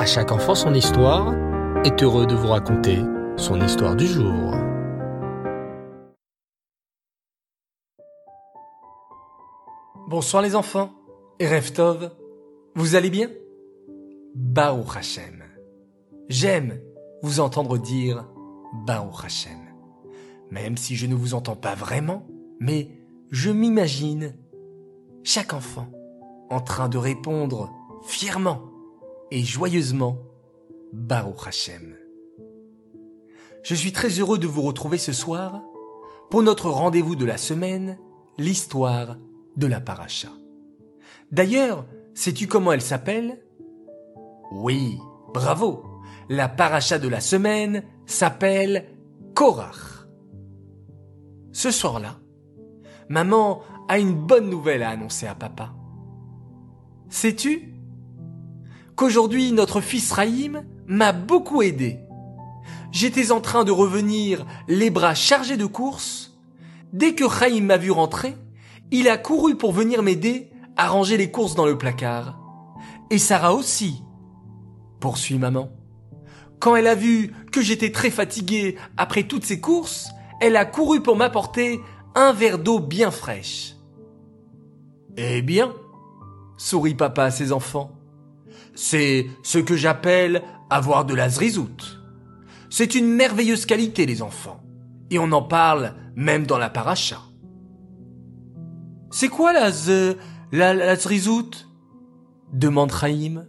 À chaque enfant son histoire est heureux de vous raconter son histoire du jour. Bonsoir les enfants et Reftov, vous allez bien? Baruch Hashem. J'aime vous entendre dire Baruch Hashem. Même si je ne vous entends pas vraiment, mais je m'imagine chaque enfant en train de répondre fièrement et joyeusement Baruch Hashem. Je suis très heureux de vous retrouver ce soir pour notre rendez-vous de la semaine, l'histoire de la paracha. D'ailleurs, sais-tu comment elle s'appelle? Oui, bravo. La paracha de la semaine s'appelle Korach. Ce soir-là, maman a une bonne nouvelle à annoncer à papa. Sais-tu? Qu'aujourd'hui notre fils Raïm m'a beaucoup aidé. J'étais en train de revenir les bras chargés de courses. Dès que Raïm m'a vu rentrer, il a couru pour venir m'aider à ranger les courses dans le placard. Et Sarah aussi. Poursuit maman. Quand elle a vu que j'étais très fatigué après toutes ces courses, elle a couru pour m'apporter un verre d'eau bien fraîche. Eh bien, sourit papa à ses enfants. C'est ce que j'appelle avoir de la zrizout. C'est une merveilleuse qualité, les enfants. Et on en parle même dans la paracha. C'est quoi la z... demande Chaim.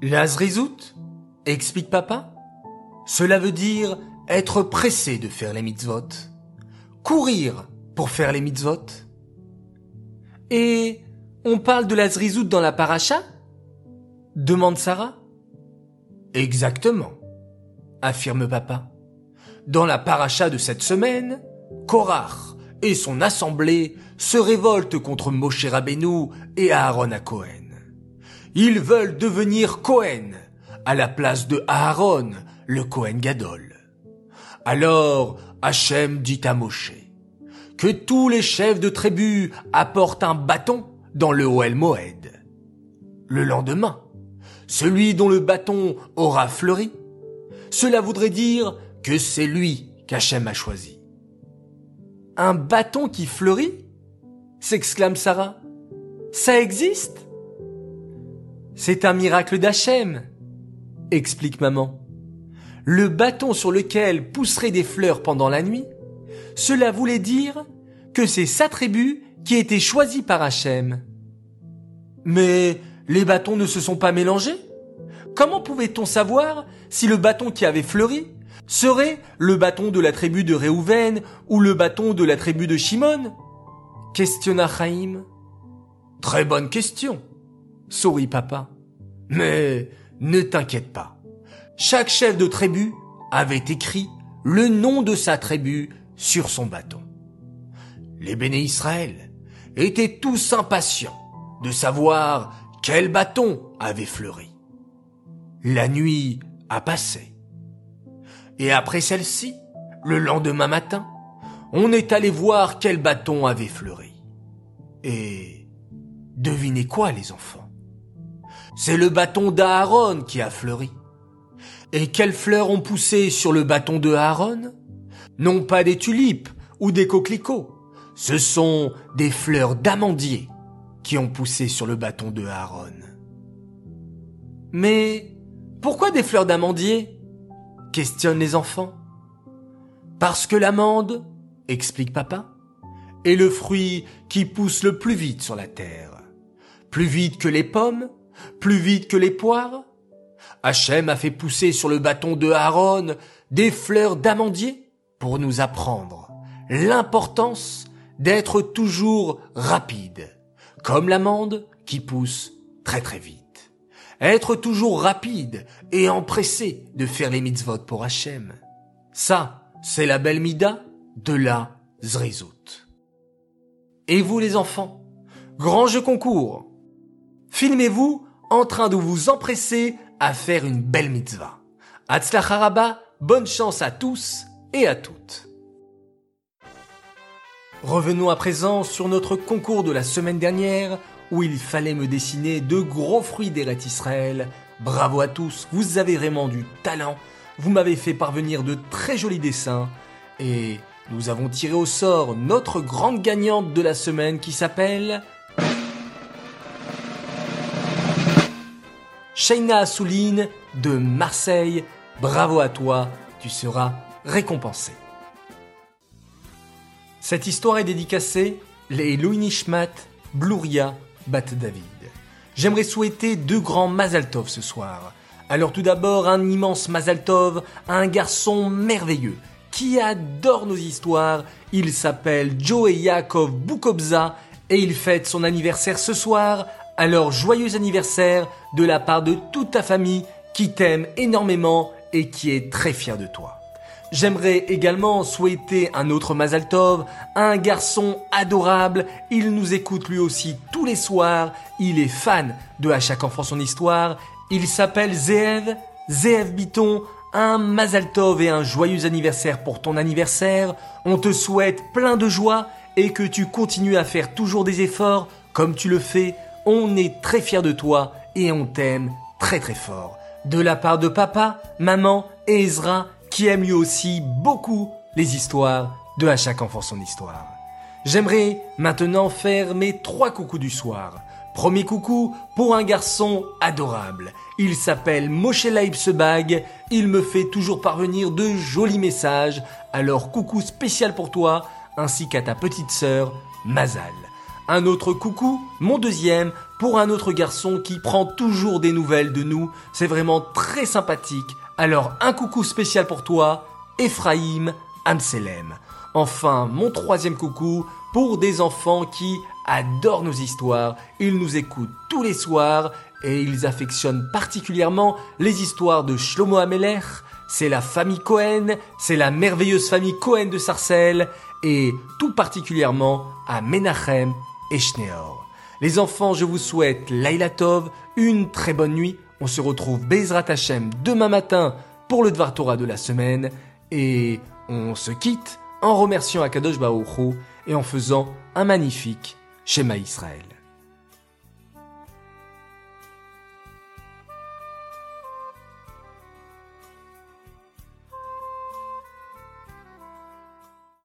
La zrizout? Explique papa. Cela veut dire être pressé de faire les mitzvot. Courir pour faire les mitzvot. Et on parle de la zrizout dans la paracha? Demande Sarah. Exactement, affirme papa. Dans la paracha de cette semaine, Korach et son assemblée se révoltent contre Moshe Rabbeinu et Aaron à Cohen. Ils veulent devenir Cohen à la place de Aaron, le Cohen Gadol. Alors Hachem dit à Moshe que tous les chefs de tribu apportent un bâton dans le Oel Moed. Le lendemain, celui dont le bâton aura fleuri, cela voudrait dire que c'est lui qu'Hachem a choisi. Un bâton qui fleurit s'exclame Sarah. Ça existe? C'est un miracle d'Hachem, explique maman. Le bâton sur lequel pousseraient des fleurs pendant la nuit, cela voulait dire que c'est sa tribu qui était choisie par Hachem. Mais les bâtons ne se sont pas mélangés? Comment pouvait-on savoir si le bâton qui avait fleuri serait le bâton de la tribu de Réhouven ou le bâton de la tribu de Shimon? Questionna Chaim. Très bonne question, sourit papa. Mais ne t'inquiète pas. Chaque chef de tribu avait écrit le nom de sa tribu sur son bâton. Les béné Israël étaient tous impatients de savoir quel bâton avait fleuri? La nuit a passé. Et après celle-ci, le lendemain matin, on est allé voir quel bâton avait fleuri. Et devinez quoi les enfants? C'est le bâton d'Aaron qui a fleuri. Et quelles fleurs ont poussé sur le bâton de Aaron? Non pas des tulipes ou des coquelicots, ce sont des fleurs d'amandier qui ont poussé sur le bâton de Aaron. Mais pourquoi des fleurs d'amandier? Questionnent les enfants. Parce que l'amande, explique papa, est le fruit qui pousse le plus vite sur la terre. Plus vite que les pommes, plus vite que les poires. Hachem a fait pousser sur le bâton de Aaron des fleurs d'amandier pour nous apprendre l'importance d'être toujours rapide comme l'amande qui pousse très très vite. Être toujours rapide et empressé de faire les mitzvot pour Hachem. Ça, c'est la belle mida de la Zrizout. Et vous les enfants, grand jeu concours. Filmez-vous en train de vous empresser à faire une belle mitzvah. Hatzlacharaba, bonne chance à tous et à toutes. Revenons à présent sur notre concours de la semaine dernière où il fallait me dessiner de gros fruits d'Eret Israël Bravo à tous, vous avez vraiment du talent. Vous m'avez fait parvenir de très jolis dessins. Et nous avons tiré au sort notre grande gagnante de la semaine qui s'appelle... Shaina Assouline de Marseille. Bravo à toi, tu seras récompensé. Cette histoire est dédicacée les Louis Nishmat, Bluria, Bat David. J'aimerais souhaiter deux grands Mazaltov ce soir. Alors tout d'abord un immense Mazaltov à un garçon merveilleux qui adore nos histoires. Il s'appelle Joe Yakov Bukobza et il fête son anniversaire ce soir. Alors joyeux anniversaire de la part de toute ta famille qui t'aime énormément et qui est très fière de toi. J'aimerais également souhaiter un autre Mazaltov, un garçon adorable. Il nous écoute lui aussi tous les soirs. Il est fan de À chaque enfant son histoire. Il s'appelle Zeev, Zeev Biton. Un Mazaltov et un joyeux anniversaire pour ton anniversaire. On te souhaite plein de joie et que tu continues à faire toujours des efforts comme tu le fais. On est très fiers de toi et on t'aime très très fort. De la part de papa, maman Ezra qui aime lui aussi beaucoup les histoires de À chaque enfant son histoire. J'aimerais maintenant faire mes trois coucous du soir. Premier coucou pour un garçon adorable. Il s'appelle Moshe Sebag. Il me fait toujours parvenir de jolis messages. Alors coucou spécial pour toi, ainsi qu'à ta petite sœur, Mazal. Un autre coucou, mon deuxième, pour un autre garçon qui prend toujours des nouvelles de nous. C'est vraiment très sympathique. Alors un coucou spécial pour toi, Ephraim Amselem. Enfin, mon troisième coucou pour des enfants qui adorent nos histoires. Ils nous écoutent tous les soirs et ils affectionnent particulièrement les histoires de Shlomo Ameler. C'est la famille Cohen, c'est la merveilleuse famille Cohen de Sarcelles et tout particulièrement à Menachem et Schneor. Les enfants, je vous souhaite Laila Tov, une très bonne nuit on se retrouve Bezrat Hashem demain matin pour le Dvar Torah de la semaine et on se quitte en remerciant Akadosh Baruch et en faisant un magnifique schéma Israël.